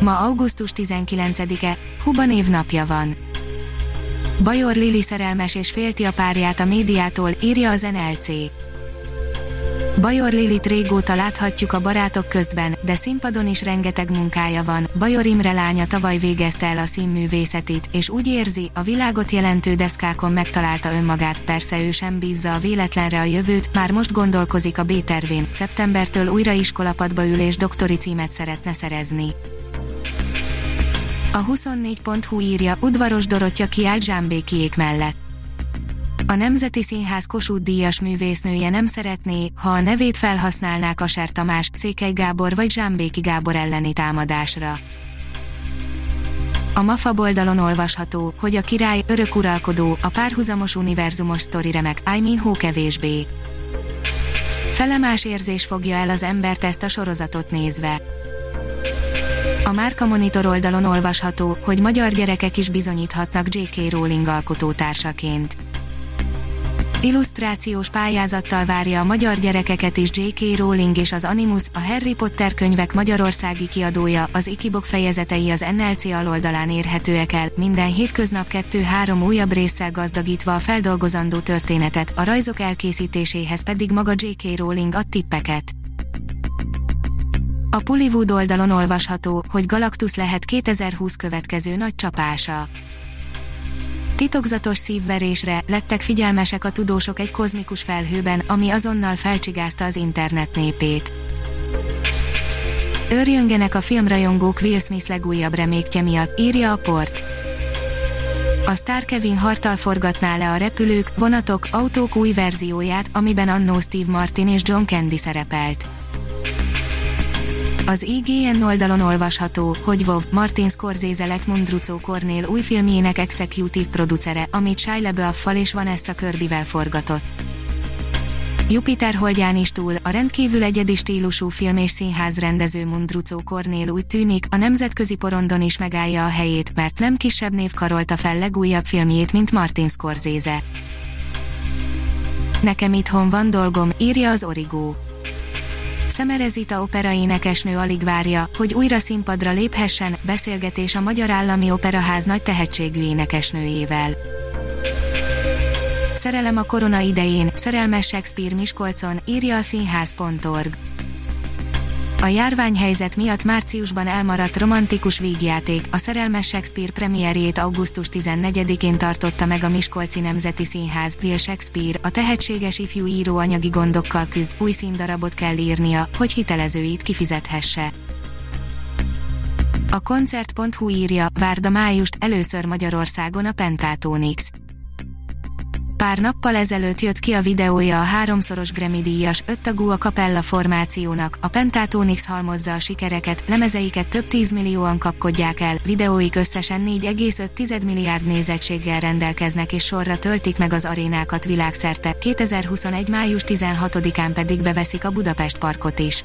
Ma augusztus 19-e, Huba napja van. Bajor Lili szerelmes és félti a párját a médiától, írja az NLC. Bajor Lilit régóta láthatjuk a barátok közben, de színpadon is rengeteg munkája van. Bajor Imre lánya tavaly végezte el a színművészetit, és úgy érzi, a világot jelentő deszkákon megtalálta önmagát, persze ő sem bízza a véletlenre a jövőt, már most gondolkozik a B-tervén, szeptembertől újra iskolapadba ül és doktori címet szeretne szerezni. A 24.hu írja, udvaros Dorottya kiállt Zsámbékiék mellett. A Nemzeti Színház Kossuth Díjas művésznője nem szeretné, ha a nevét felhasználnák Aser Tamás, Székely Gábor vagy Zsámbéki Gábor elleni támadásra. A MAFA boldalon olvasható, hogy a király örökuralkodó, a párhuzamos univerzumos sztori remek, I mean hó kevésbé. Felemás érzés fogja el az embert ezt a sorozatot nézve. A Márka Monitor oldalon olvasható, hogy magyar gyerekek is bizonyíthatnak J.K. Rowling alkotótársaként. Illusztrációs pályázattal várja a magyar gyerekeket is J.K. Rowling és az Animus, a Harry Potter könyvek magyarországi kiadója, az Ikibok fejezetei az NLC aloldalán érhetőek el, minden hétköznap 2-3 újabb résszel gazdagítva a feldolgozandó történetet, a rajzok elkészítéséhez pedig maga J.K. Rowling ad tippeket. A Pullywood oldalon olvasható, hogy Galactus lehet 2020 következő nagy csapása. Titokzatos szívverésre lettek figyelmesek a tudósok egy kozmikus felhőben, ami azonnal felcsigázta az internet népét. Örjöngenek a filmrajongók Will Smith legújabb remékje miatt, írja a port. A Star Kevin Hartal forgatná le a repülők, vonatok, autók új verzióját, amiben annó Steve Martin és John Candy szerepelt. Az IGN oldalon olvasható, hogy Vov Martin Scorsese lett Mundrucó Cornél új filmjének executive producere, amit Shia LaBeouf-fal és Vanessa Kirbyvel forgatott. Jupiter holdján is túl, a rendkívül egyedi stílusú film és színház rendező Mundrucó Cornél úgy tűnik, a nemzetközi porondon is megállja a helyét, mert nem kisebb név karolta fel legújabb filmjét, mint Martin Scorsese. Nekem itthon van dolgom, írja az Origo. Szemerezita opera énekesnő alig várja, hogy újra színpadra léphessen, beszélgetés a Magyar Állami Operaház nagy tehetségű énekesnőjével. Szerelem a korona idején, szerelmes Shakespeare Miskolcon, írja a színház.org. A járványhelyzet miatt márciusban elmaradt romantikus vígjáték, a Szerelmes Shakespeare premierjét augusztus 14-én tartotta meg a Miskolci Nemzeti Színház. Will Shakespeare, a tehetséges ifjú író anyagi gondokkal küzd, új színdarabot kell írnia, hogy hitelezőit kifizethesse. A koncert.hu írja, várd a májust, először Magyarországon a Pentatonix. Pár nappal ezelőtt jött ki a videója a háromszoros Grammy díjas, öttagú a Capella formációnak, a Pentatonix halmozza a sikereket, lemezeiket több tízmillióan kapkodják el, videóik összesen 4,5 milliárd nézettséggel rendelkeznek és sorra töltik meg az arénákat világszerte, 2021. május 16-án pedig beveszik a Budapest parkot is.